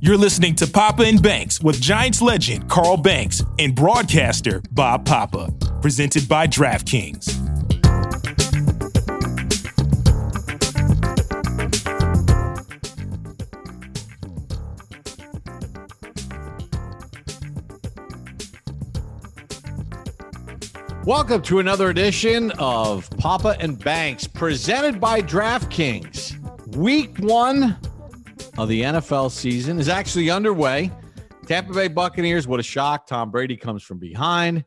You're listening to Papa and Banks with Giants legend Carl Banks and broadcaster Bob Papa, presented by DraftKings. Welcome to another edition of Papa and Banks, presented by DraftKings. Week one of the NFL season is actually underway. Tampa Bay Buccaneers, what a shock. Tom Brady comes from behind,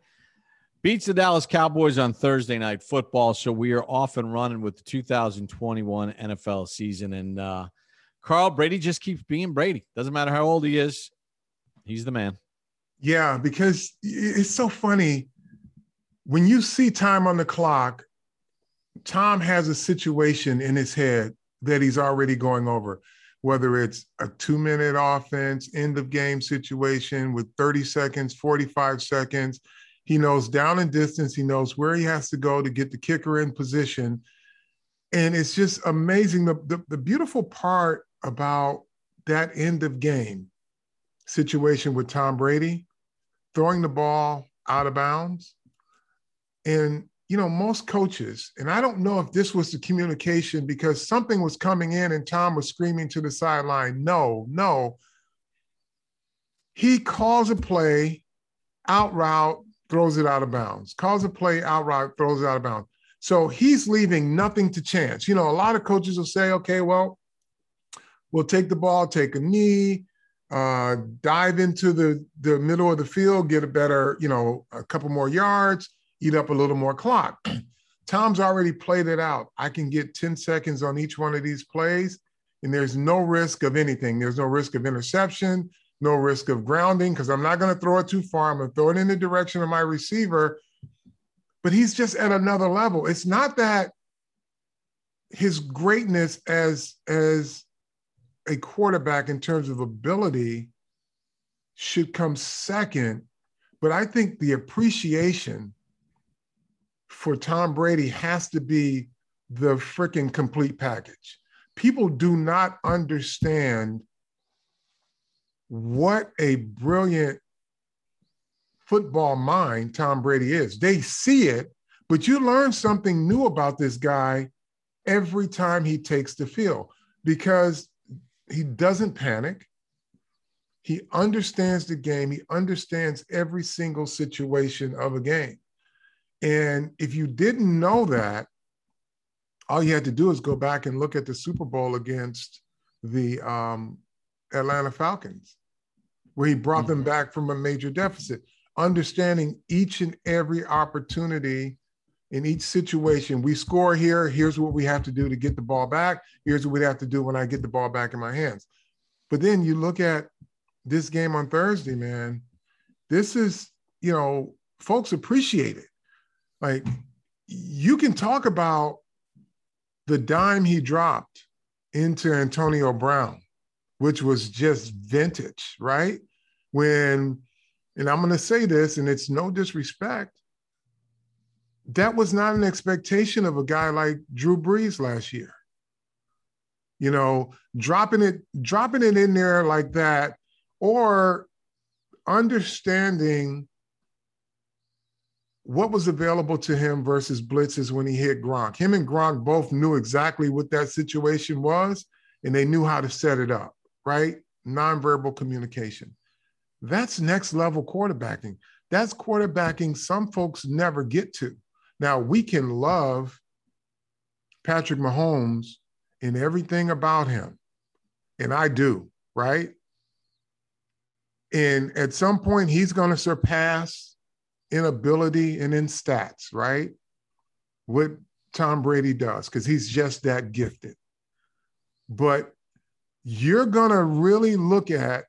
beats the Dallas Cowboys on Thursday night football. So we are off and running with the 2021 NFL season. And uh, Carl Brady just keeps being Brady. Doesn't matter how old he is, he's the man. Yeah, because it's so funny when you see time on the clock, Tom has a situation in his head that he's already going over, whether it's a two minute offense, end of game situation with 30 seconds, 45 seconds. He knows down and distance, he knows where he has to go to get the kicker in position. And it's just amazing. The, the, the beautiful part about that end of game situation with Tom Brady, throwing the ball out of bounds and, you know, most coaches, and I don't know if this was the communication because something was coming in and Tom was screaming to the sideline, no, no. He calls a play, out route, throws it out of bounds, calls a play, out route, throws it out of bounds. So he's leaving nothing to chance. You know, a lot of coaches will say, okay, well, we'll take the ball, take a knee, uh, dive into the, the middle of the field, get a better, you know, a couple more yards eat up a little more clock. Tom's already played it out. I can get 10 seconds on each one of these plays, and there's no risk of anything. There's no risk of interception, no risk of grounding, because I'm not going to throw it too far. I'm going to throw it in the direction of my receiver. But he's just at another level. It's not that his greatness as as a quarterback in terms of ability should come second, but I think the appreciation for Tom Brady has to be the freaking complete package. People do not understand what a brilliant football mind Tom Brady is. They see it, but you learn something new about this guy every time he takes the field because he doesn't panic. He understands the game. He understands every single situation of a game. And if you didn't know that, all you had to do is go back and look at the Super Bowl against the um, Atlanta Falcons, where he brought mm-hmm. them back from a major deficit. Understanding each and every opportunity in each situation, we score here. Here's what we have to do to get the ball back. Here's what we have to do when I get the ball back in my hands. But then you look at this game on Thursday, man. This is, you know, folks appreciate it. Like you can talk about the dime he dropped into Antonio Brown, which was just vintage, right? When, and I'm going to say this, and it's no disrespect, that was not an expectation of a guy like Drew Brees last year. You know, dropping it, dropping it in there like that, or understanding what was available to him versus blitzes when he hit Gronk. Him and Gronk both knew exactly what that situation was, and they knew how to set it up, right? Nonverbal communication. That's next level quarterbacking. That's quarterbacking some folks never get to. Now, we can love Patrick Mahomes and everything about him, and I do, right? And at some point, he's going to surpass in ability and in stats, right? What Tom Brady does, because he's just that gifted. But you're going to really look at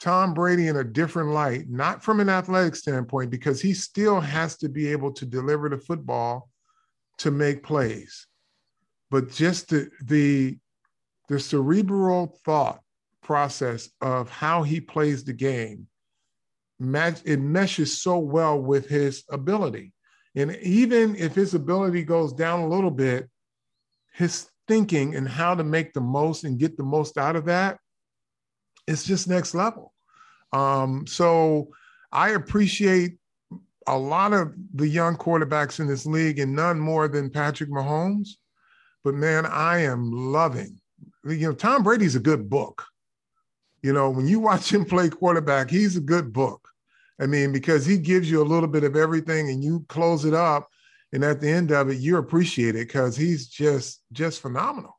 Tom Brady in a different light, not from an athletic standpoint, because he still has to be able to deliver the football to make plays. But just the, the, the cerebral thought process of how he plays the game, it meshes so well with his ability. And even if his ability goes down a little bit, his thinking and how to make the most and get the most out of that, it's just next level. Um, so I appreciate a lot of the young quarterbacks in this league and none more than Patrick Mahomes. But man, I am loving, you know, Tom Brady's a good book. You know, when you watch him play quarterback, he's a good book. I mean, because he gives you a little bit of everything and you close it up. And at the end of it, you appreciate it because he's just just phenomenal.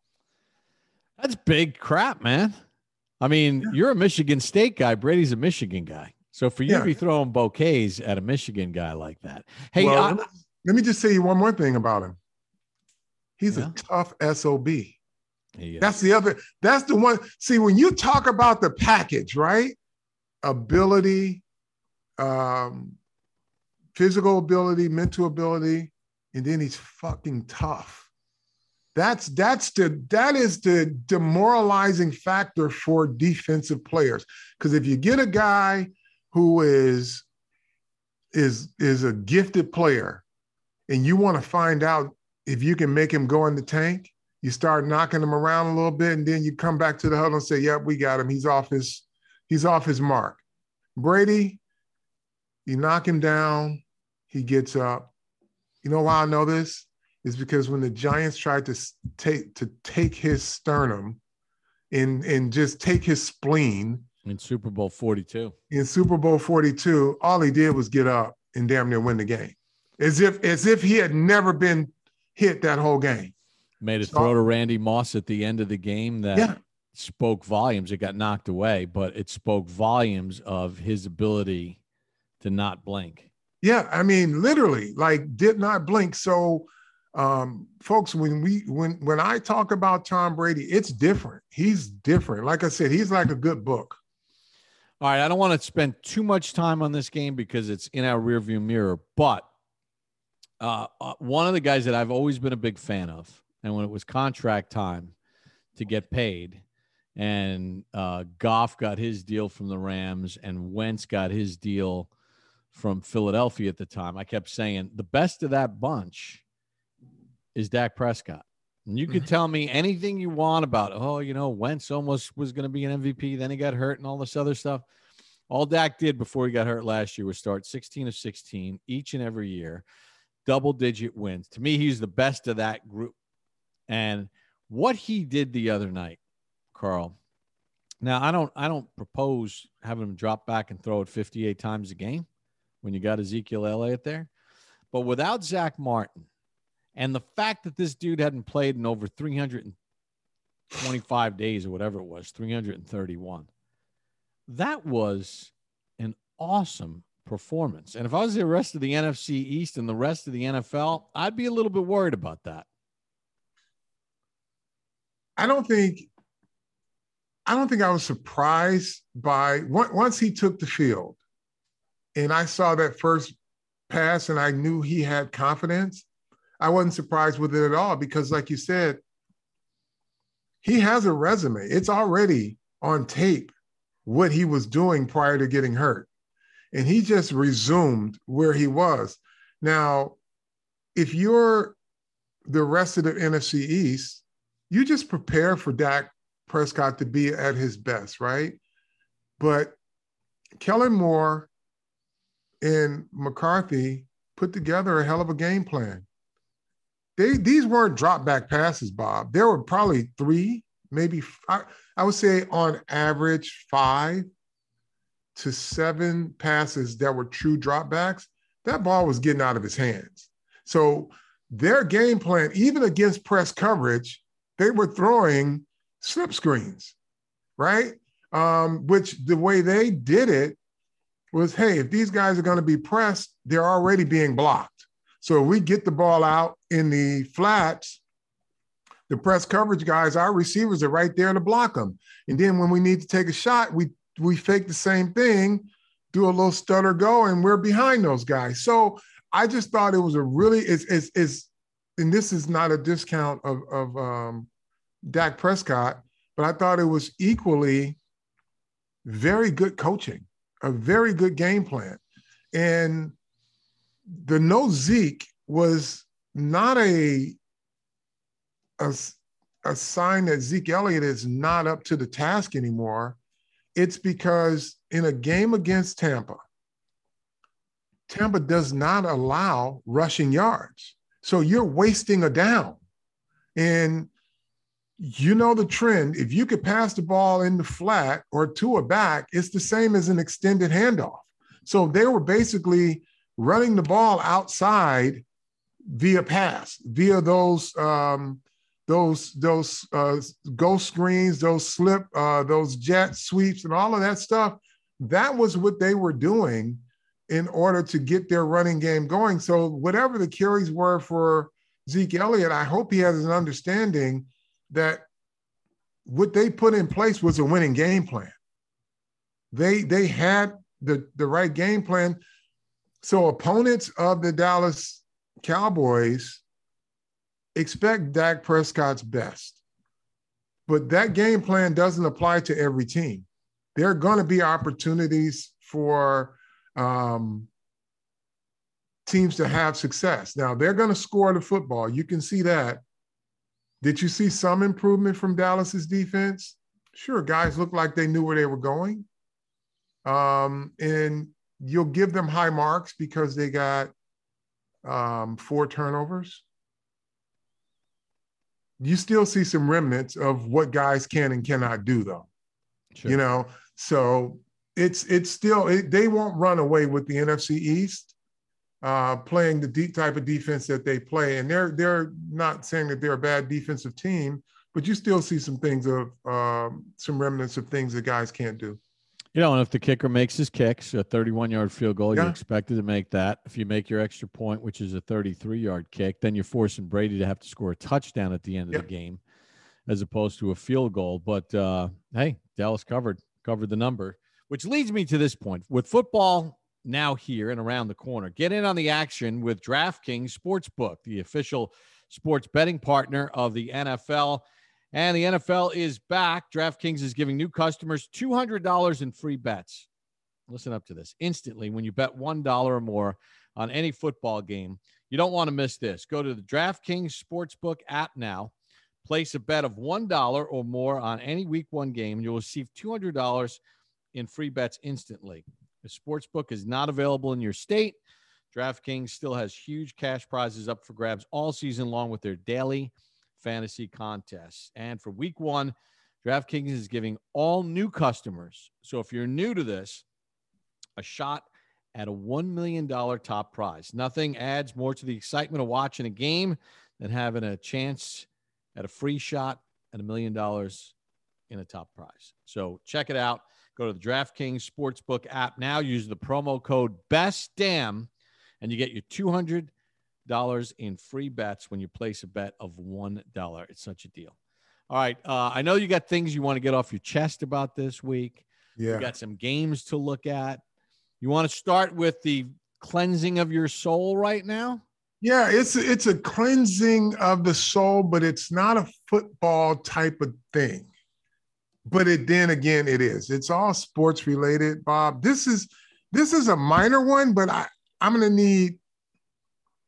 That's big crap, man. I mean, yeah. you're a Michigan State guy. Brady's a Michigan guy. So for you yeah. to be throwing bouquets at a Michigan guy like that, hey, well, I, let me just say you one more thing about him. He's yeah. a tough sob. That's the other. That's the one. See, when you talk about the package, right? Ability, um, physical ability, mental ability, and then he's fucking tough. That's that's the that is the demoralizing factor for defensive players. Because if you get a guy who is is is a gifted player, and you want to find out if you can make him go in the tank, you start knocking him around a little bit, and then you come back to the huddle and say, "Yep, we got him. He's off his he's off his mark." Brady, you knock him down, he gets up. You know why I know this? Is because when the Giants tried to take to take his sternum and and just take his spleen in Super Bowl 42. In Super Bowl 42, all he did was get up and damn near win the game. As if as if he had never been hit that whole game. Made a so, throw to Randy Moss at the end of the game that yeah. spoke volumes. It got knocked away, but it spoke volumes of his ability to not blink. Yeah, I mean, literally, like did not blink. So, um, folks, when we when when I talk about Tom Brady, it's different. He's different. Like I said, he's like a good book. All right, I don't want to spend too much time on this game because it's in our rearview mirror. But uh, uh, one of the guys that I've always been a big fan of, and when it was contract time to get paid, and uh, Goff got his deal from the Rams, and Wentz got his deal from Philadelphia at the time, I kept saying the best of that bunch is Dak Prescott. And you could mm-hmm. tell me anything you want about, oh, you know, Wentz almost was going to be an MVP, then he got hurt and all this other stuff. All Dak did before he got hurt last year was start 16 of 16 each and every year, double digit wins. To me, he's the best of that group. And what he did the other night, Carl. Now, I don't I don't propose having him drop back and throw it 58 times a game when you got Ezekiel Elliott there. But without Zack Martin and the fact that this dude hadn't played in over 325 days or whatever it was, 331, that was an awesome performance. And if I was the rest of the NFC East and the rest of the NFL, I'd be a little bit worried about that. I don't think I don't think I was surprised by once he took the field and I saw that first pass and I knew he had confidence, I wasn't surprised with it at all because, like you said, he has a resume. It's already on tape what he was doing prior to getting hurt. And he just resumed where he was. Now, if you're the rest of the NFC East, you just prepare for Dak Prescott to be at his best, right? But Kellen Moore and McCarthy put together a hell of a game plan. They these weren't drop back passes, Bob. There were probably three, maybe I, I would say on average five to seven passes that were true dropbacks, that ball was getting out of his hands. So their game plan, even against press coverage, they were throwing slip screens, right? Um, which the way they did it was, hey, if these guys are going to be pressed, they're already being blocked. So if we get the ball out in the flats, the press coverage guys, our receivers are right there to block them. And then when we need to take a shot, we we fake the same thing, do a little stutter go, and we're behind those guys. So I just thought it was a really it's it's, it's and this is not a discount of of um, Dak Prescott, but I thought it was equally very good coaching, a very good game plan, and the no Zeke was not a a, a sign that Zeke Elliott is not up to the task anymore. It's because in a game against Tampa, Tampa does not allow rushing yards. So you're wasting a down. And you know the trend. If you could pass the ball in the flat or to a back, it's the same as an extended handoff. So they were basically running the ball outside via pass, via those um, those those uh, ghost screens, those slip, uh, those jet sweeps, and all of that stuff. That was what they were doing in order to get their running game going. So whatever the carries were for Zeke Elliott, I hope he has an understanding that what they put in place was a winning game plan. They they had the the right game plan. So opponents of the Dallas Cowboys expect Dak Prescott's best. But that game plan doesn't apply to every team. There are going to be opportunities for um, teams to have success. Now, they're going to score the football. You can see that. Did you see some improvement from Dallas's defense? Sure, guys looked like they knew where they were going. Um, and you'll give them high marks because they got um, four turnovers you still see some remnants of what guys can and cannot do though sure. you know so it's it's still it, they won't run away with the nfc east uh, playing the deep type of defense that they play and they're they're not saying that they're a bad defensive team but you still see some things of um, some remnants of things that guys can't do you know, and if the kicker makes his kicks, a 31 yard field goal, yeah. you're expected to make that. If you make your extra point, which is a 33 yard kick, then you're forcing Brady to have to score a touchdown at the end of yep. the game as opposed to a field goal. But uh, hey, Dallas covered, covered the number, which leads me to this point with football now here and around the corner. Get in on the action with DraftKings Sportsbook, the official sports betting partner of the NFL. And the NFL is back. DraftKings is giving new customers $200 in free bets. Listen up to this. Instantly, when you bet $1 or more on any football game, you don't want to miss this. Go to the DraftKings Sportsbook app now. Place a bet of $1 or more on any week one game, and you'll receive $200 in free bets instantly. The sportsbook is not available in your state. DraftKings still has huge cash prizes up for grabs all season long with their daily fantasy contests. And for week one, DraftKings is giving all new customers, so if you're new to this, a shot at a $1 million top prize. Nothing adds more to the excitement of watching a game than having a chance at a free shot at a million dollars in a top prize. So check it out. Go to the DraftKings Sportsbook app now. Use the promo code BESTDAM and you get your 200 dollars in free bets when you place a bet of one dollar. It's such a deal. All right, uh, I know you got things you want to get off your chest about this week. Yeah, you got some games to look at. You want to start with the cleansing of your soul right now? Yeah, it's it's a cleansing of the soul, but it's not a football type of thing. But it then again, it is. It's all sports related, Bob. This is this is a minor one, but I I'm gonna need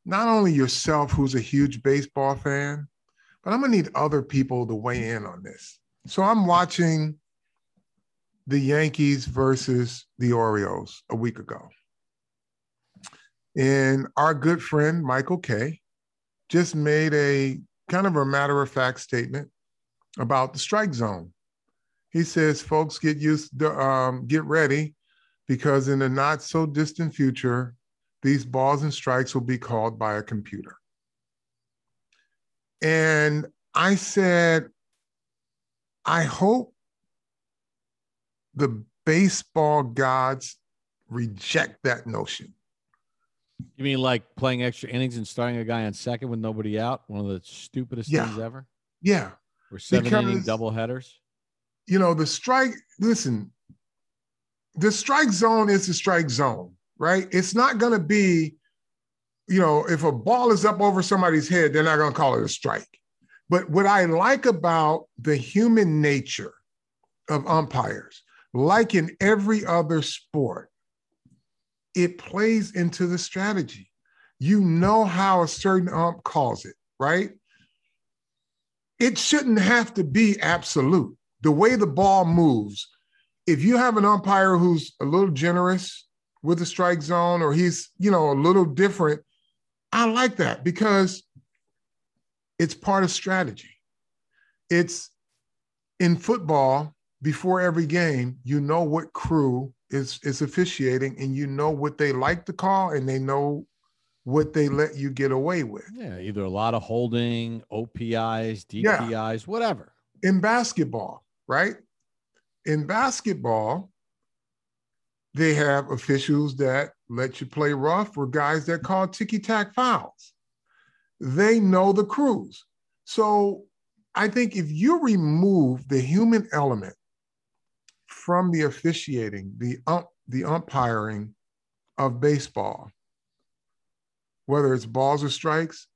not only yourself, who's a huge baseball fan, but I'm gonna need other people to weigh in on this. So I'm watching the Yankees versus the Orioles a week ago. And our good friend Michael Kay just made a kind of a matter of fact statement about the strike zone. He says, folks, get used to, um, get ready because in the not so distant future, these balls and strikes will be called by a computer. And I said, I hope the baseball gods reject that notion. You mean like playing extra innings and starting a guy on second with nobody out? One of the stupidest Yeah. things ever. Yeah. Or seven inning Because- double headers. You know, the strike, listen, the strike zone is the strike zone, right? It's not going to be, you know, if a ball is up over somebody's head, they're not going to call it a strike. But what I like about the human nature of umpires, like in every other sport, it plays into the strategy. You know how a certain ump calls it, right? It shouldn't have to be absolute. The way the ball moves, if you have an umpire who's a little generous with the strike zone or he's, you know, a little different, I like that because it's part of strategy. It's in football, before every game, you know what crew is is officiating and you know what they like to call and they know what they let you get away with. Yeah, either a lot of holding, OPIs, Yeah. DPIs, whatever. in basketball, right? In basketball, they have officials that let you play rough or guys that call ticky tack fouls. They know the crews. So I think if you remove the human element from the officiating, the ump, the umpiring of baseball, whether it's balls or strikes,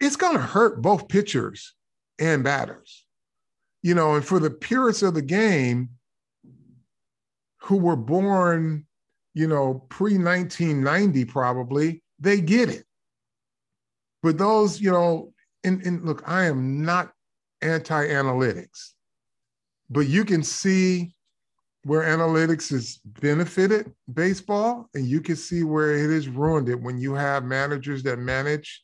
it's going to hurt both pitchers and batters you know, and for the purists of the game who were born, you know, pre 1990, probably, they get it. But those, you know, and, and look, I am not anti analytics, but you can see where analytics has benefited baseball, and you can see where it has ruined it when you have managers that manage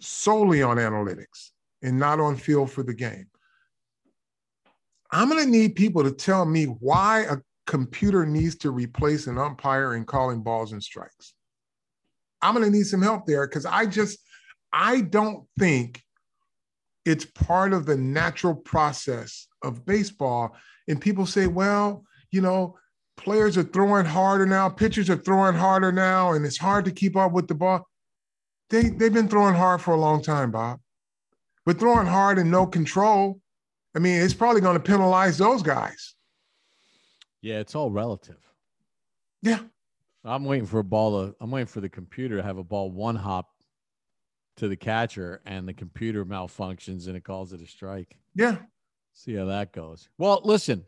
solely on analytics and not on field for the game. I'm going to need people to tell me why a computer needs to replace an umpire in calling balls and strikes. I'm going to need some help there because I just, I don't think it's part of the natural process of baseball. And people say, well, you know, players are throwing harder now, pitchers are throwing harder now, and it's hard to keep up with the ball. They, they've been throwing hard for a long time, Bob. But throwing hard and no control, I mean, it's probably going to penalize those guys. Yeah, it's all relative. Yeah. I'm waiting for a ball to, I'm waiting for the computer to have a ball one hop to the catcher and the computer malfunctions and it calls it a strike. Yeah. See how that goes. Well, listen,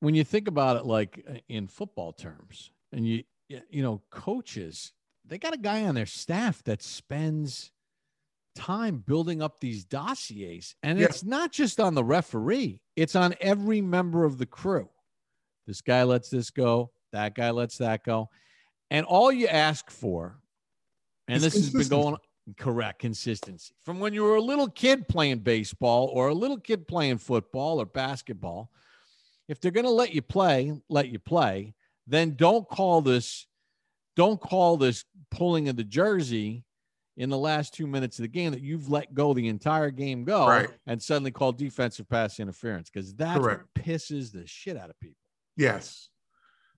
when you think about it like uh, in football terms, and you you know, coaches, they got a guy on their staff that spends time building up these dossiers. And Yeah. it's not just on the referee, it's on every member of the crew. This guy lets this go, that guy lets that go. And all you ask for, and Is this has been going correct consistency from when you were a little kid playing baseball or a little kid playing football or basketball. If they're going to let you play, let you play, then don't call this don't call this pulling of the jersey in the last two minutes of the game that you've let go the entire game go Right. and suddenly call defensive pass interference because that pisses the shit out of people. Yes.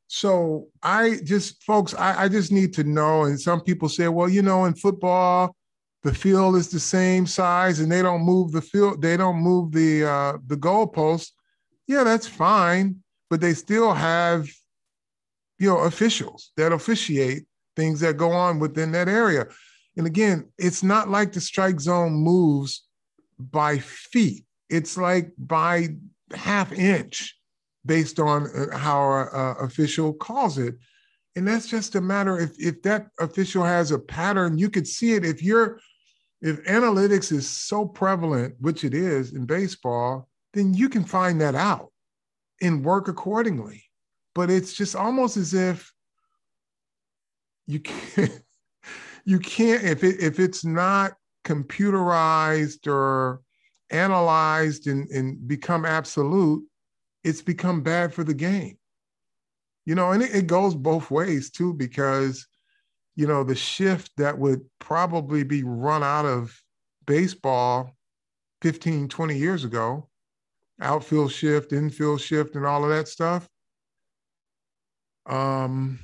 So I just, folks, I, I just need to know. And some people say, well, you know, in football, the field is the same size and they don't move the field, they don't move the uh the goalpost. Yeah, that's fine, but they still have you know officials that officiate things that go on within that area. And again, it's not like the strike zone moves by feet. It's like by half inch based on uh, how a, a official calls it. And that's just a matter if if that official has a pattern, you could see it. If you're if analytics is so prevalent, which it is in baseball, then you can find that out and work accordingly. But it's just almost as if you can't you can't if it if it's not computerized or analyzed and, and become absolute, it's become bad for the game. You know, and it, it goes both ways too, because, you know, the shift that would probably be run out of baseball 15, 20 years ago, outfield shift, infield shift, and all of that stuff. Um,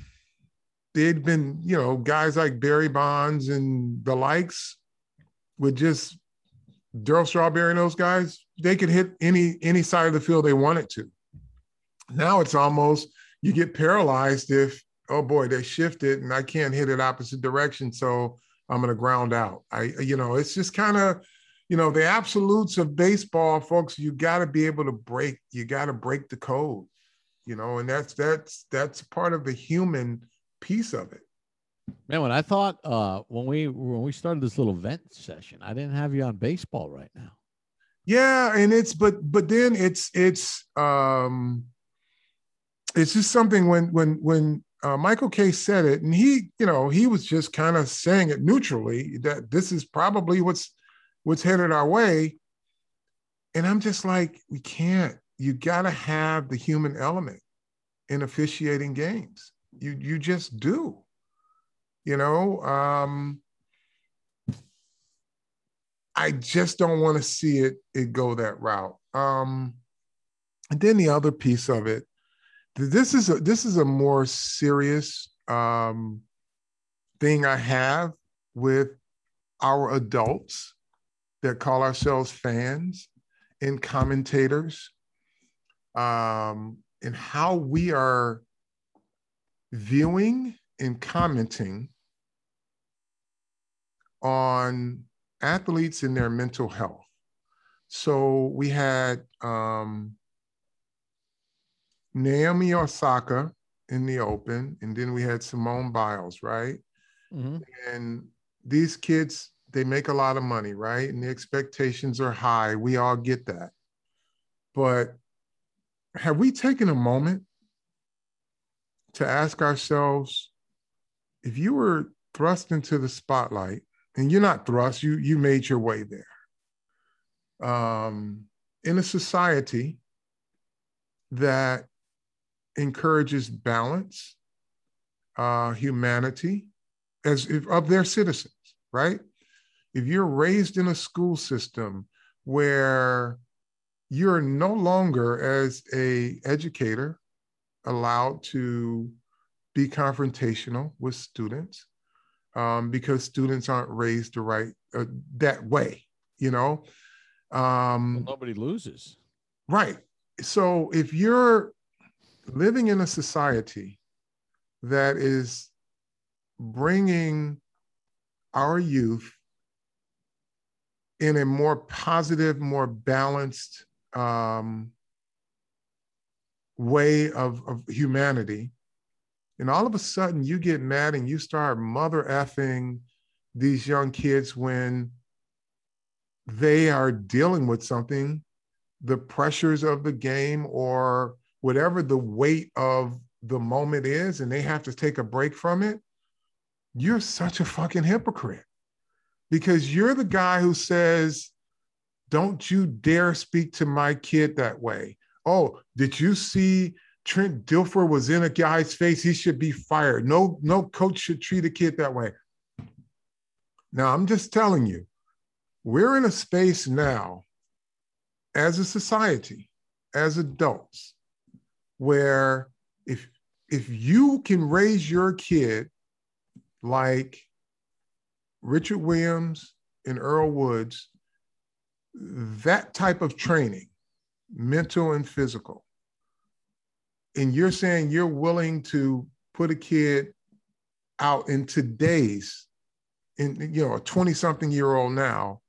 they'd been, you know, guys like Barry Bonds and the likes would just Darryl Strawberry and those guys, they could hit any any side of the field they wanted to. Now it's almost you get paralyzed if oh boy they shifted and I can't hit it opposite direction, so I'm to ground out. I you know it's just kind of you know the absolutes of baseball, folks. You got to be able to break. You got to break the code, you know, and that's that's that's part of the human piece of it. Man, when I thought uh, when we when we started this little vent session, I didn't have you on baseball right now. Yeah, and it's but but then it's it's um it's just something when when when uh, Michael Kay said it, and he you know he was just kind of saying it neutrally that this is probably what's what's headed our way, and I'm just like we can't. You got to have the human element in officiating games. You you just do you know um, i just don't want to see it it go that route. Um, and then the other piece of it this is a this is a more serious um, thing i have with our adults that call ourselves fans and commentators um, and how we are viewing and commenting on athletes and their mental health. So we had um, Naomi Osaka in the open, and then we had Simone Biles, right? Mm-hmm. And these kids, they make a lot of money, right? And the expectations are high. We all get that. But have we taken a moment to ask ourselves if you were thrust into the spotlight and you're not thrust, you you made your way there. Um, in a society that encourages balance, uh, humanity, as if, of their citizens, right? If you're raised in a school system where you're no longer as a educator allowed to be confrontational with students um, because students aren't raised the right uh, that way, you know. Um, well, nobody loses, right? So if you're living in a society that is bringing our youth in a more positive, more balanced um, way of, of humanity, and all of a sudden, you get mad and you start mother effing these young kids when they are dealing with something, the pressures of the game or whatever the weight of the moment is, and they have to take a break from it. You're such a fucking hypocrite because you're the guy who says, Don't you dare speak to my kid that way. Oh, did you see Trent Dilfer was in a guy's face, he should be fired. No, no coach should treat a kid that way. Now, I'm just telling you, we're in a space now as a society, as adults, where if if you can raise your kid like Richard Williams and Earl Woods, that type of training, mental and physical, and you're saying you're willing to put a kid out in today's in you know a 20 something year old now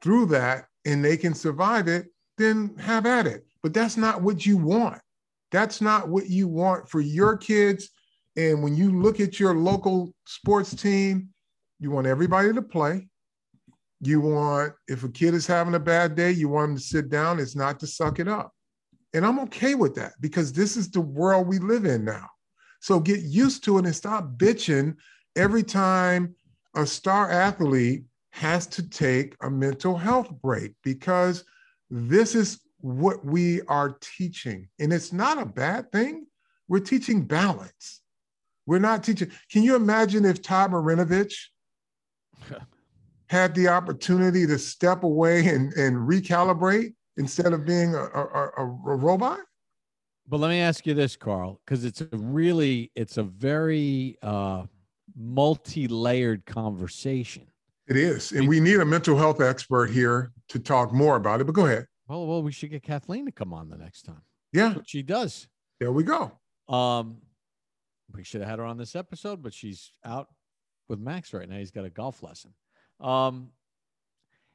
through that and they can survive it then have at it. But that's not what you want. That's not what you want for your kids. And when you look at your local sports team you want everybody to play you want if a kid is having a bad day you want them to sit down it's not to suck it up and I'm okay with that because this is the world we live in now. So get used to it and stop bitching every time a star athlete has to take a mental health break because this is what we are teaching. And it's not a bad thing. We're teaching balance. We're not teaching. Can you imagine if Todd Marinovich had the opportunity to step away and, and recalibrate instead of being a, a, a, a robot? But let me ask you this, Carl, because it's a really, it's a very uh, multi-layered conversation. It is, and we need a mental health expert here to talk more about it. But go ahead. Well, well, we should get Kathleen to come on the next time. Yeah, she does. There we go. Um, we should have had her on this episode, but she's out with Max right now. He's got a golf lesson. Um,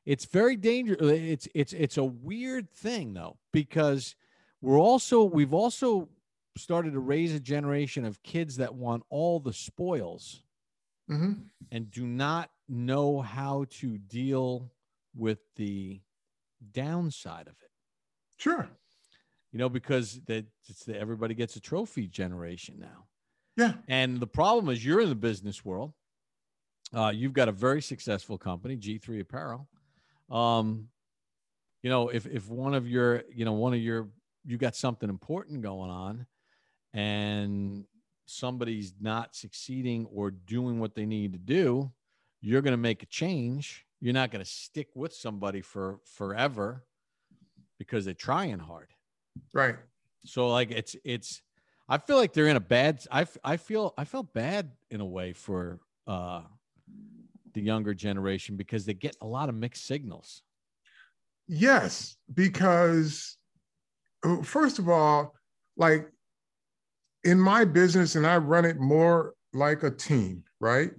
it's very dangerous. It's it's it's a weird thing though because we're also we've also started to raise a generation of kids that want all the spoils mm-hmm. and do not know how to deal with the downside of it. Sure. You know, because that it's the, everybody gets a trophy generation now. Yeah. And the problem is you're in the business world. Uh, you've got a very successful company, G3 Apparel. Um, you know, if if one of your, you know, one of your you got something important going on and somebody's not succeeding or doing what they need to do, you're going to make a change. You're not going to stick with somebody for forever because they're trying hard. Right. So like it's it's I feel like they're in a bad I I feel I felt bad in a way for uh the younger generation because they get a lot of mixed signals. Yes, because uh, first of all, like in my business, and I run it more like a team, right?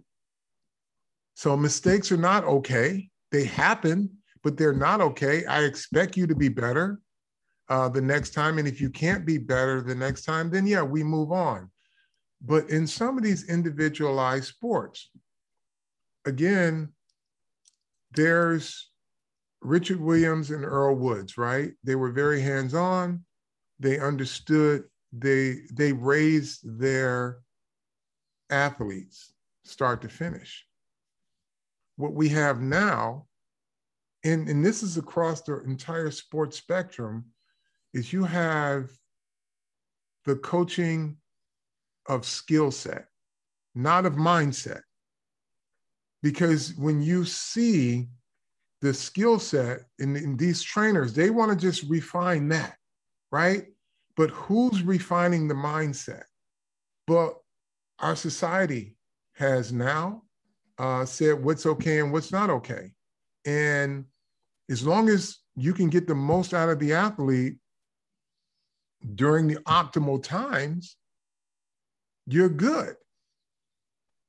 So mistakes are not okay. They happen, but they're not okay. I expect you to be better uh, the next time. And if you can't be better the next time, then yeah, we move on. But in some of these individualized sports, again, there's Richard Williams and Earl Woods, right? They were very hands-on. They understood, they they raised their athletes start to finish. What we have now, and, and this is across the entire sports spectrum, is you have the coaching of skill set, not of mindset. Because when you see the skill set in, in these trainers, they want to just refine that, right? But who's refining the mindset? But our society has now uh, said what's okay and what's not okay. And as long as you can get the most out of the athlete during the optimal times, you're good.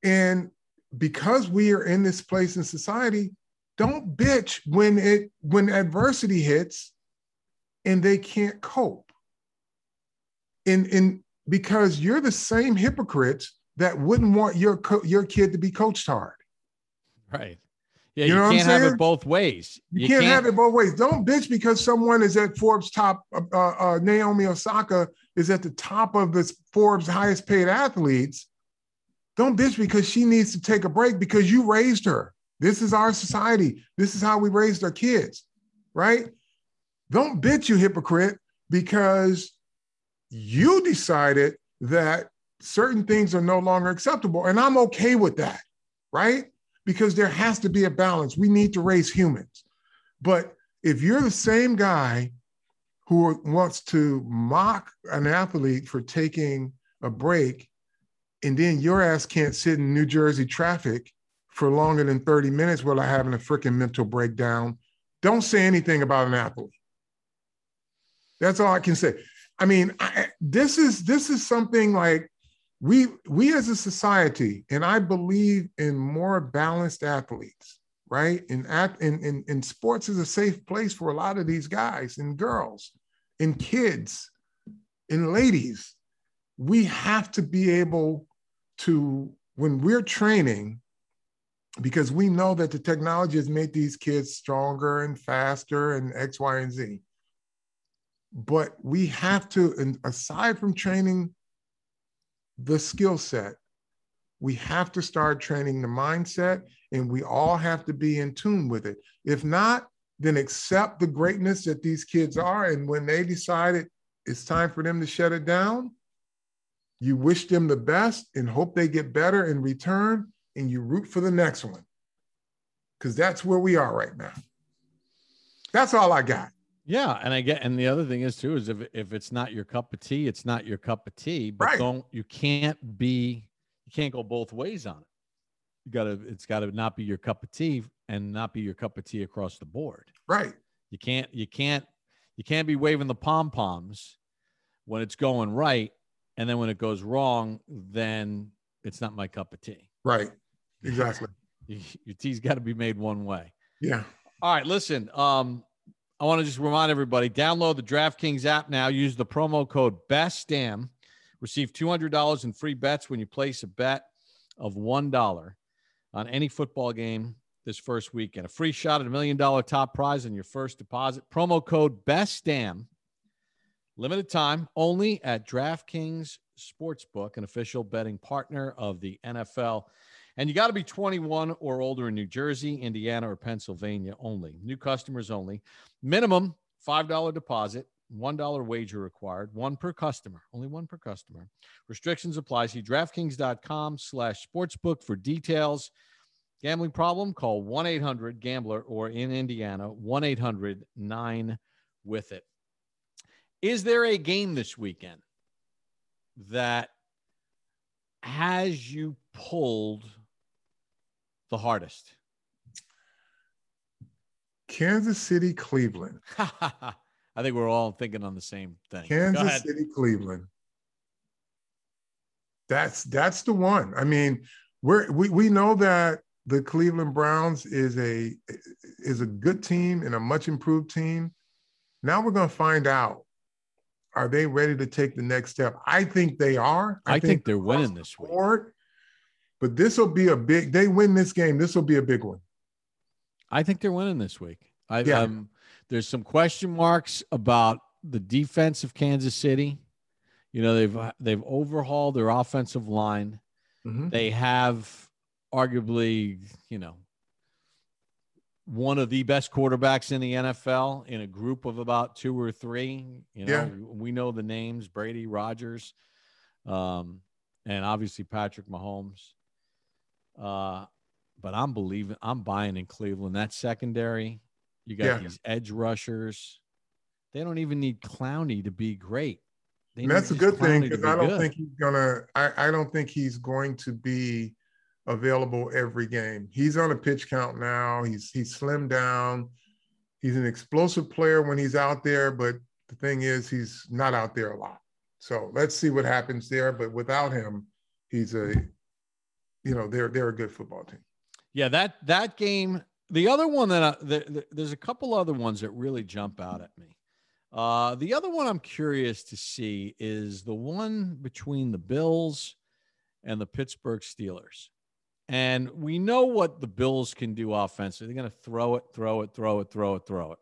And because we are in this place in society, don't bitch when it when adversity hits and they can't cope. And, and because you're the same hypocrites that wouldn't want your co- your kid to be coached hard. Right. Yeah, you, you know can't have it both ways. You, you can't, can't, have it both ways. Don't bitch because someone is at Forbes top. Uh, uh, Naomi Osaka is at the top of the Forbes highest paid athletes. Don't bitch because she needs to take a break because you raised her. This is our society. This is how we raised our kids, right? Don't bitch, you hypocrite, because you decided that certain things are no longer acceptable. And I'm okay with that, right? because there has to be a balance. We need to raise humans. But if you're the same guy who wants to mock an athlete for taking a break, and then your ass can't sit in New Jersey traffic for longer than 30 minutes without having a freaking mental breakdown, don't say anything about an athlete. That's all I can say. I mean, I, this is this is something like we we as a society, and I believe in more balanced athletes, right? And at in, in, in sports is a safe place for a lot of these guys and girls and kids and ladies. We have to be able to, when we're training, because we know that the technology has made these kids stronger and faster and X, Y, and Z. But we have to, and aside from training the skill set, We have to start training the mindset and we all have to be in tune with it. If not, then accept the greatness that these kids are. And when they decided it's time for them to shut it down, you wish them the best and hope they get better in return, and you root for the next one. Because that's where we are right now. That's all I got. Yeah, and I get, and the other thing is too is if if it's not your cup of tea, it's not your cup of tea. But Right. don't you can't be you can't go both ways on it. You gotta it's gotta not be your cup of tea and not be your cup of tea across the board. Right. You can't you can't you can't be waving the pom poms when it's going right, and then when it goes wrong, then it's not my cup of tea. Right. Exactly. Your tea's got to be made one way. Yeah. All right, listen. Um, I want to just remind everybody: download the DraftKings app now. Use the promo code BESTDAM. Receive two hundred dollars in free bets when you place a bet of one dollar on any football game this first weekend. A free shot at a million dollar top prize on your first deposit. Promo code BESTDAM. Limited time only at DraftKings Sportsbook, an official betting partner of the NFL. And you got to be 21 or older in New Jersey, Indiana, or Pennsylvania only. New customers only. Minimum $5 deposit, $1 wager required, one per customer, only one per customer. Restrictions apply. See DraftKings.com slash sportsbook for details. Gambling problem? Call 1 800 Gambler or in Indiana, 1 800 9 with it. Is there a game this weekend that has you pulled the hardest? Kansas City, Cleveland. I think we're all thinking on the same thing. Kansas. City, Cleveland. That's that's the one. I mean, we're we, we know that the Cleveland Browns is a is a good team and a much improved team. Now we're going to find out. Are they ready to take the next step? I think they are. I think they're winning the this week. But this will be a big. They win this game. This will be a big one. I think they're winning this week. I, Yeah. um, there's some question marks about the defense of Kansas City. You know, they've they've overhauled their offensive line. Mhm. They have arguably, you know, one of the best quarterbacks in the NFL in a group of about two or three. You know, Yeah. we know the names Brady, Rodgers, um, and obviously Patrick Mahomes. Uh, but I'm believing, I'm buying in Cleveland. That secondary, you got Yeah. these edge rushers. They don't even need Clowney to be great. That's a good just thing because I don't good. think he's gonna. I, I don't think he's going to be available every game. He's on a pitch count now. He's he's slimmed down. He's an explosive player when he's out there, but the thing is, he's not out there a lot. So let's see what happens there. But without him, he's a, you know, they're they're a good football team. Yeah, that that game. The other one that I, the, the, there's a couple other ones that really jump out at me. Uh, the other one I'm curious to see is the one between the Bills and the Pittsburgh Steelers. And we know what the Bills can do offensively. They're going to throw it, throw it, throw it, throw it, throw it.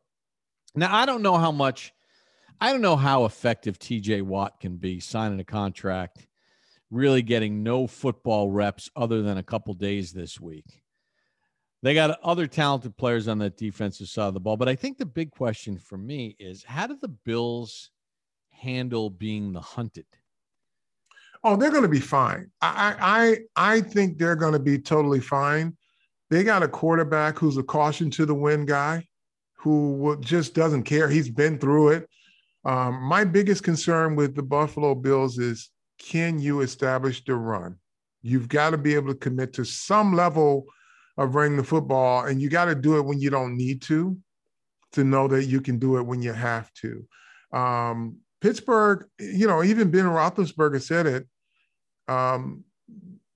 Now, I don't know how much, I don't know how effective TJ Watt can be signing a contract, really getting no football reps other than a couple days this week. They got other talented players on that defensive side of the ball. But I think the big question for me is how do the Bills handle being the hunted? Oh, they're going to be fine. I I I think they're going to be totally fine. They got a quarterback who's a caution to the wind guy, who just doesn't care. He's been through it. Um, my biggest concern with the Buffalo Bills is can you establish the run? You've got to be able to commit to some level of running the football, and you got to do it when you don't need to, to know that you can do it when you have to. Um, Pittsburgh, you know, even Ben Roethlisberger said it. Um,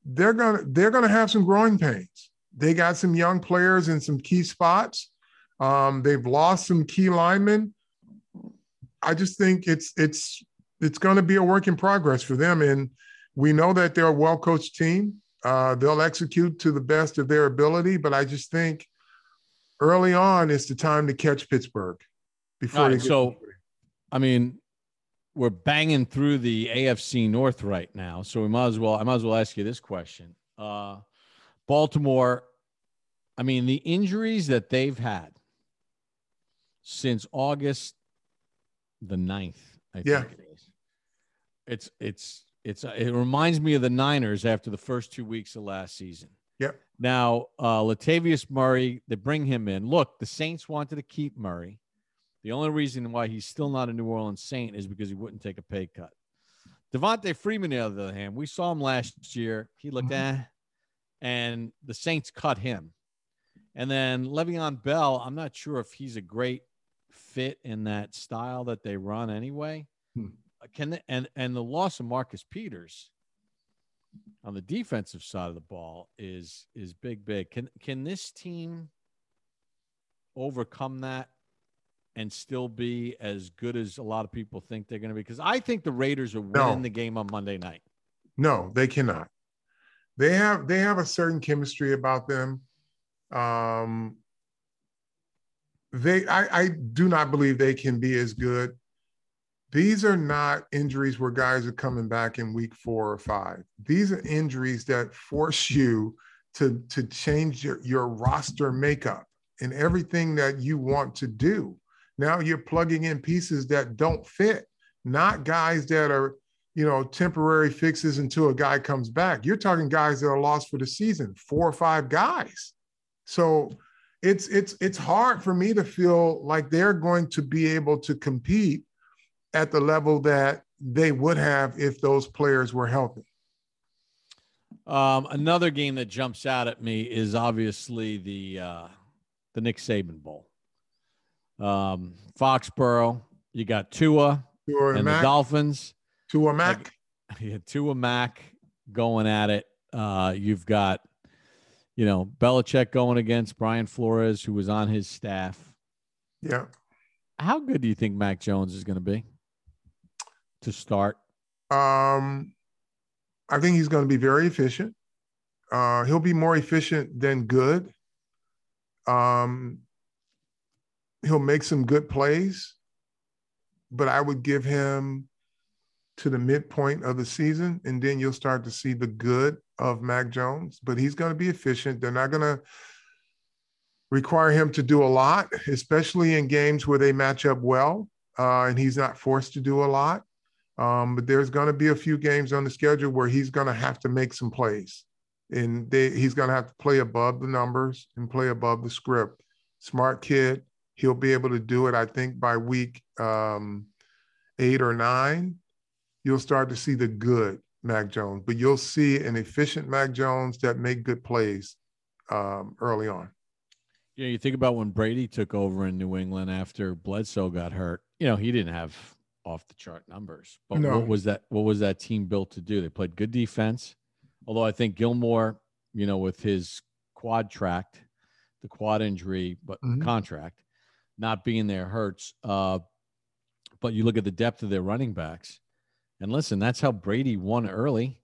they're gonna they're gonna have some growing pains. They got some young players in some key spots. Um, they've lost some key linemen. I just think it's it's it's going to be a work in progress for them, and we know that they're a well coached team. Uh, they'll execute to the best of their ability, but I just think early on is the time to catch Pittsburgh before All they get so I mean, we're banging through the AFC North right now, so we might as well. I might as well ask you this question: Uh, Baltimore, I mean, the injuries that they've had since August the 9th, I Yeah. think it is. It's, it's, it's, it reminds me of the Niners after the first two weeks of last season. Yep. Now, uh, Latavius Murray, they bring him in. Look, the Saints wanted to keep Murray. The only reason why he's still not a New Orleans Saint is because he wouldn't take a pay cut. Devonta Freeman, on the other hand, we saw him last year. He looked eh, and the Saints cut him. And then Le'Veon Bell, I'm not sure if he's a great fit in that style that they run anyway. Hmm. Can they, and and the loss of Marcus Peters on the defensive side of the ball is is big, big. Can can this team overcome that and still be as good as a lot of people think they're going to be? Because I think the Raiders are winning No. the game on Monday night. No, they cannot. They have they have a certain chemistry about them. Um, they I, I do not believe they can be as good. These are not injuries where guys are coming back in week four or five. These are injuries that force you to to change your, your roster makeup and everything that you want to do. Now you're plugging in pieces that don't fit, not guys that are you know, temporary fixes until a guy comes back. You're talking guys that are lost for the season, four or five guys. So it's it's it's hard for me to feel like they're going to be able to compete at the level that they would have if those players were healthy. Um, another game that jumps out at me is obviously the uh, the Nick Saban Bowl. Um, Foxborough, you got Tua Tua and the Mac, Dolphins. Tua Mac. You had Tua Mac going at it. Uh, you've got, you know, Belichick going against Brian Flores, who was on his staff. Yeah. How good do you think Mac Jones is going to be to start? Um, I think he's going to be very efficient. Uh, he'll be more efficient than good. Um, he'll make some good plays, but I would give him to the midpoint of the season, and then you'll start to see the good of Mac Jones. But he's going to be efficient. They're not going to require him to do a lot, especially in games where they match up well, uh, and he's not forced to do a lot. Um, but there's going to be a few games on the schedule where he's going to have to make some plays, and they, he's going to have to play above the numbers and play above the script. Smart kid, he'll be able to do it. I think by week um, eight or nine, you'll start to see the good Mac Jones, but you'll see an efficient Mac Jones that make good plays um, early on. You know, you think about when Brady took over in New England after Bledsoe got hurt. You know, he didn't have off the chart numbers. But No. what was that? What was that team built to do? They played good defense. Although I think Gilmore, you know, with his quad tract, the quad injury, but Mhm. contract, not being there hurts. Uh, but you look at the depth of their running backs, and listen, that's how Brady won early.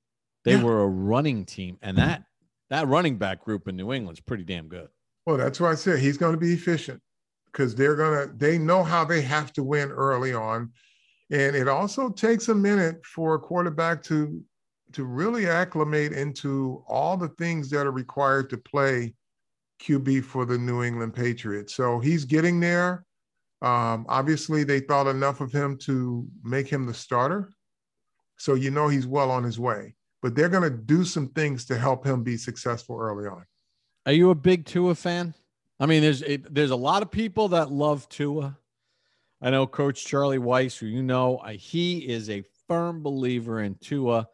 They Yeah. were a running team, and that that running back group in New England's pretty damn good. Well, that's why I said he's going to be efficient because they're going to, they know how they have to win early on. And it also takes a minute for a quarterback to, to really acclimate into all the things that are required to play QB for the New England Patriots. So he's getting there. Um, obviously, they thought enough of him to make him the starter. So you know he's well on his way. But they're going to do some things to help him be successful early on. Are you a big Tua fan? I mean, there's there's a lot of people that love Tua. I know Coach Charlie Weis, who you know, he is a firm believer in Tua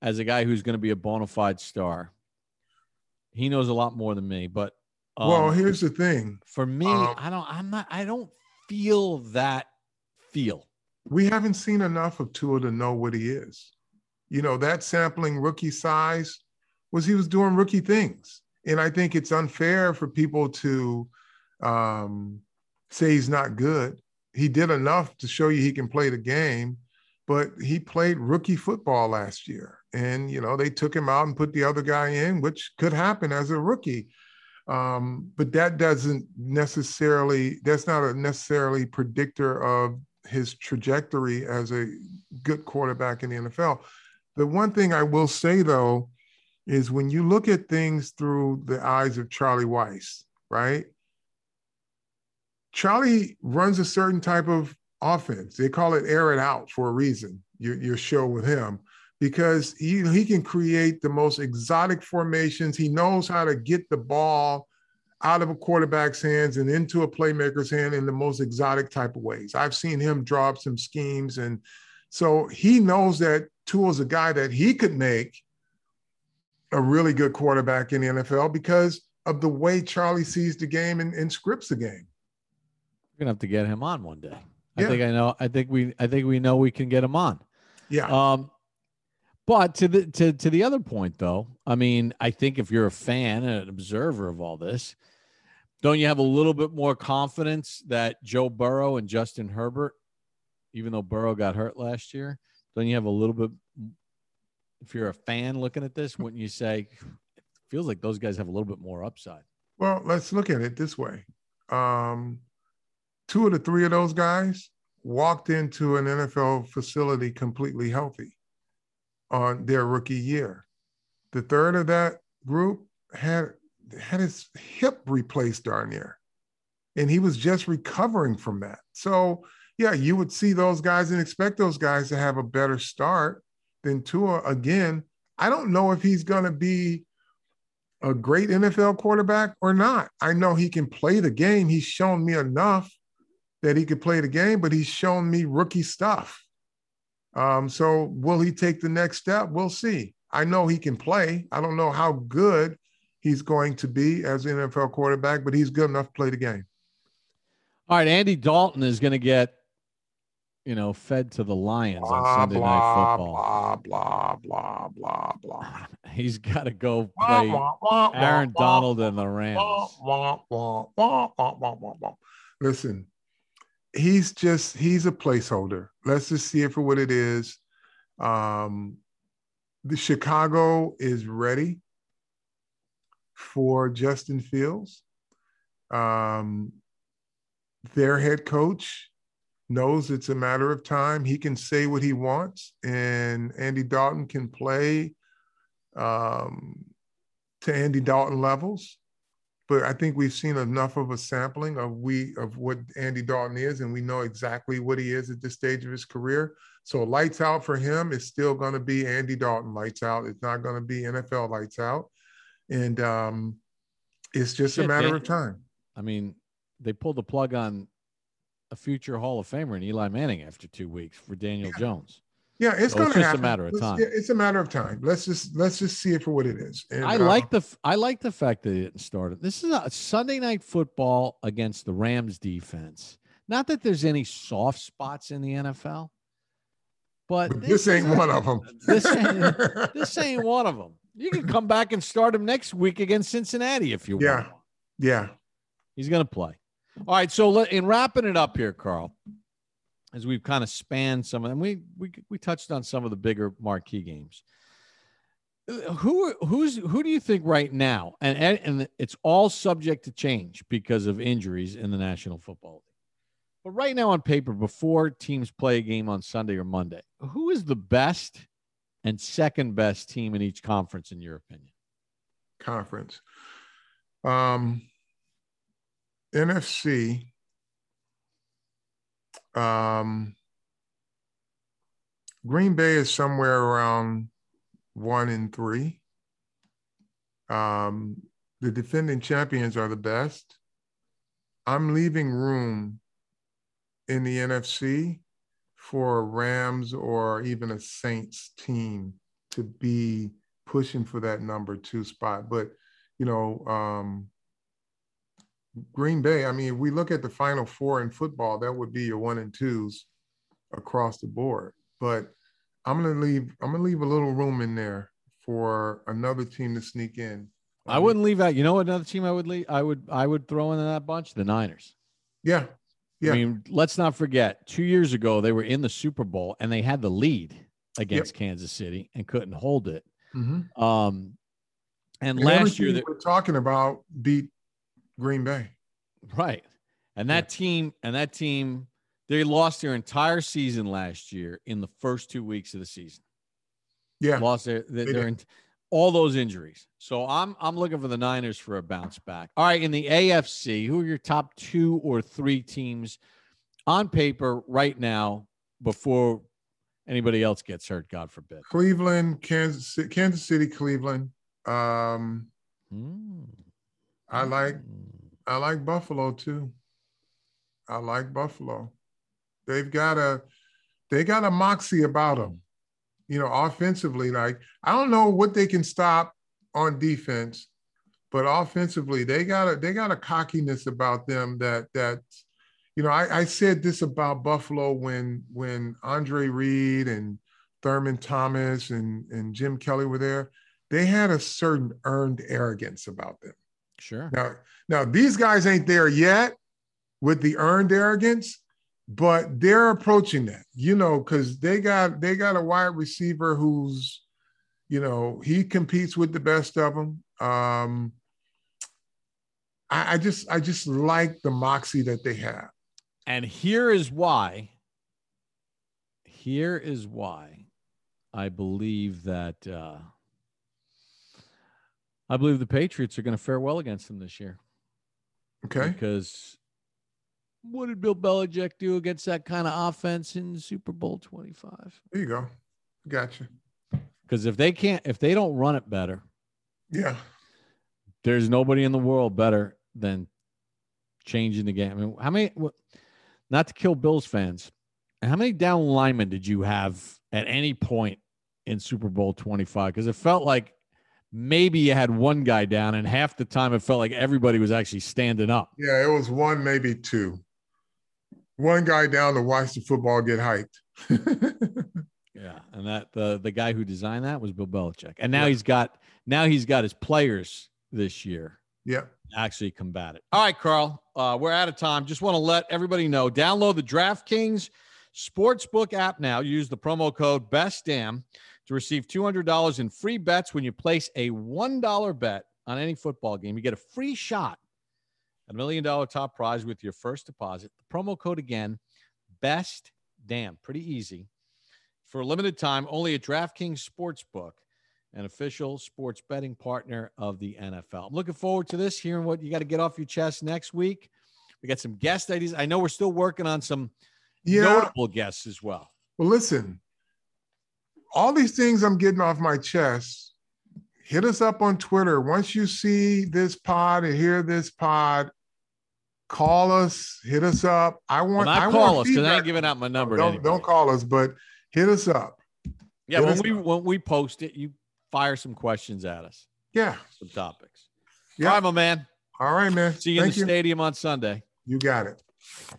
as a guy who's going to be a bona fide star. He knows a lot more than me, but um, well, here's the thing. for me, um, I don't. I'm not. I don't feel that feel. we haven't seen enough of Tua to know what he is. You know, that sampling rookie size was he was doing rookie things. And I think it's unfair for people to um, say he's not good. He did enough to show you he can play the game, but he played rookie football last year. And, you know, they took him out and put the other guy in, which could happen as a rookie. Um, but that doesn't necessarily, that's not a necessarily predictor of his trajectory as a good quarterback in the NFL. The one thing I will say though is when you look at things through the eyes of Charlie Weis, right? Charlie runs a certain type of offense. They call it air it out for a reason, your, your show with him, because he, he can create the most exotic formations. He knows how to get the ball out of a quarterback's hands and into a playmaker's hand in the most exotic type of ways. I've seen him draw up some schemes. And so he knows that Tua's a guy that he could make a really good quarterback in the NFL because of the way Charlie sees the game and, and scripts the game. We're gonna have to get him on one day. Yeah. I think I know. I think we. I think we know we can get him on. Yeah. Um, but to the to to the other point, though, I mean, I think if you're a fan and an observer of all this, don't you have a little bit more confidence that Joe Burrow and Justin Herbert, even though Burrow got hurt last year, don't you have a little bit? If you're a fan looking at this, wouldn't you say it feels like those guys have a little bit more upside? Well, let's look at it this way. Um, two of the three of those guys walked into an NFL facility completely healthy on their rookie year. The third of that group had had his hip replaced darn near. And he was just recovering from that. So yeah, you would see those guys and expect those guys to have a better start than Tua. Again, I don't know if he's gonna be a great NFL quarterback or not. I know he can play the game. He's shown me enough that he could play the game, but he's shown me rookie stuff. Um, so will he take the next step? We'll see. I know he can play. I don't know how good he's going to be as an NFL quarterback, but he's good enough to play the game. All right, Andy Dalton is going to get, you know, fed to the Lions blah, on Sunday blah, Night Football. Blah blah blah blah blah. He's got to go play Aaron Donald and the Rams. Listen, he's just he's a placeholder. Let's just see it for what it is. Um, the Chicago is ready for Justin Fields. Um, their head coach knows it's a matter of time. He can say what he wants, and Andy Dalton can play um, to Andy Dalton levels but I think we've seen enough of a sampling of we of what Andy Dalton is, and we know exactly what he is at this stage of his career. So lights out for him is still going to be Andy Dalton lights out. It's not going to be NFL lights out, and um, it's just Shit, a matter they, of time. I mean, they pulled the plug on a future Hall of Famer and Eli Manning after two weeks for Daniel yeah. Jones. Yeah, it's so going to happen. a matter of time. It's, it's, a matter of time. Let's just let's just see it for what it is. And, I like uh, the I like the fact that it started. This is a Sunday night football against the Rams defense. Not that there's any soft spots in the NFL, but, but this, this, ain't one of them. This ain't, this ain't one of them. You can come back and start him next week against Cincinnati if you yeah. want. Yeah, yeah, he's going to play. All right. So in wrapping it up here, Carl as we've kind of spanned some of them. We we we touched on some of the bigger marquee games. Who who's who do you think right now? And and it's all subject to change because of injuries in the National Football League. But right now on paper, before teams play a game on Sunday or Monday, who is the best and second best team in each conference, in your opinion? Conference. Um, NFC um, Green Bay is somewhere around one and three. Um, the defending champions are the best. I'm leaving room in the NFC for a Rams or even a Saints team to be pushing for that number two spot. But, you know, um, Green Bay, I mean, if we look at the final four in football, that would be your one and twos across the board. But I'm gonna leave I'm gonna leave a little room in there for another team to sneak in. I wouldn't leave out. You know what another team I would leave I would I would throw in that bunch? The Niners. Yeah. Yeah. I mean, let's not forget, two years ago they were in the Super Bowl and they had the lead against yep. Kansas City and couldn't hold it. Mm-hmm. Um, and, and last year that we're talking about beat Green Bay. Right. And that yeah. team, and that team, they lost their entire season last year in the first two weeks of the season. Yeah. Lost their, their, their all those injuries. So I'm I'm looking for the Niners for a bounce back. All right, in the AFC, who are your top two or three teams on paper right now before anybody else gets hurt? God forbid. Cleveland, Kansas, Kansas City, Cleveland. Um, Mm. I like Mm. I like Buffalo too. I like Buffalo. They've got a they got a moxie about them. You know, offensively, like I don't know what they can stop on defense, but offensively, they got a they got a cockiness about them that that you know, I, I said this about Buffalo when when Andre Reed and Thurman Thomas and, and Jim Kelly were there. They had a certain earned arrogance about them. Sure. Now, now these guys ain't there yet with the earned arrogance, but they're approaching that, you know, because they got they got a wide receiver who's, you know, he competes with the best of them. Um, I, I just I just like the moxie that they have. And here is why. Here is why I believe that uh, I believe the Patriots are going to fare well against them this year. Okay. Because what did Bill Belichick do against that kind of offense in Super Bowl 25? There you go. Gotcha. Because if they can't, if they don't run it better, Yeah. there's nobody in the world better than changing the game. I mean, how many, not to kill Bills fans, how many down linemen did you have at any point in Super Bowl 25? Because it felt like maybe you had one guy down, and half the time it felt like everybody was actually standing up. Yeah, it was one, maybe two. One guy down to watch the football get hyped. Yeah, and that the the guy who designed that was Bill Belichick, and now Yeah. he's got now he's got his players this year yeah. actually combat it. All right, Carl, uh, we're out of time. Just want to let everybody know: download the DraftKings Sportsbook app now. Use the promo code BESTDAM to receive two hundred dollars in free bets when you place a one dollar bet on any football game. You get a free shot at a million dollar top prize with your first deposit. The promo code again: best damn, Pretty easy. For a limited time, only at DraftKings Sportsbook an official sports betting partner of the NFL. I'm looking forward to this, hearing what you got to get off your chest next week. We got some guest ideas. I know we're still working on some Yeah. notable guests as well. Well, listen, all these things I'm getting off my chest, hit us up on Twitter. Once you see this pod and hear this pod, call us, hit us up. I Well, want, not I call want us because I ain't giving out my number. Don't, don't call us, but hit us up. Yeah, hit when we up. when we post it, you fire some questions at us, Yeah. some topics. Yeah. All right, my man. All right, man. See you in the you. stadium on Sunday. You got it.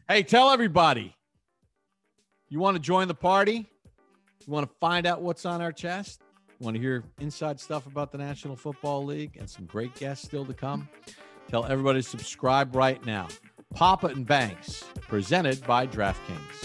Hey, tell everybody. You want to join the party? You want to find out what's on our chest? Want to hear inside stuff about the National Football League and some great guests still to come? Tell everybody to subscribe right now. Papa and Banks, presented by DraftKings.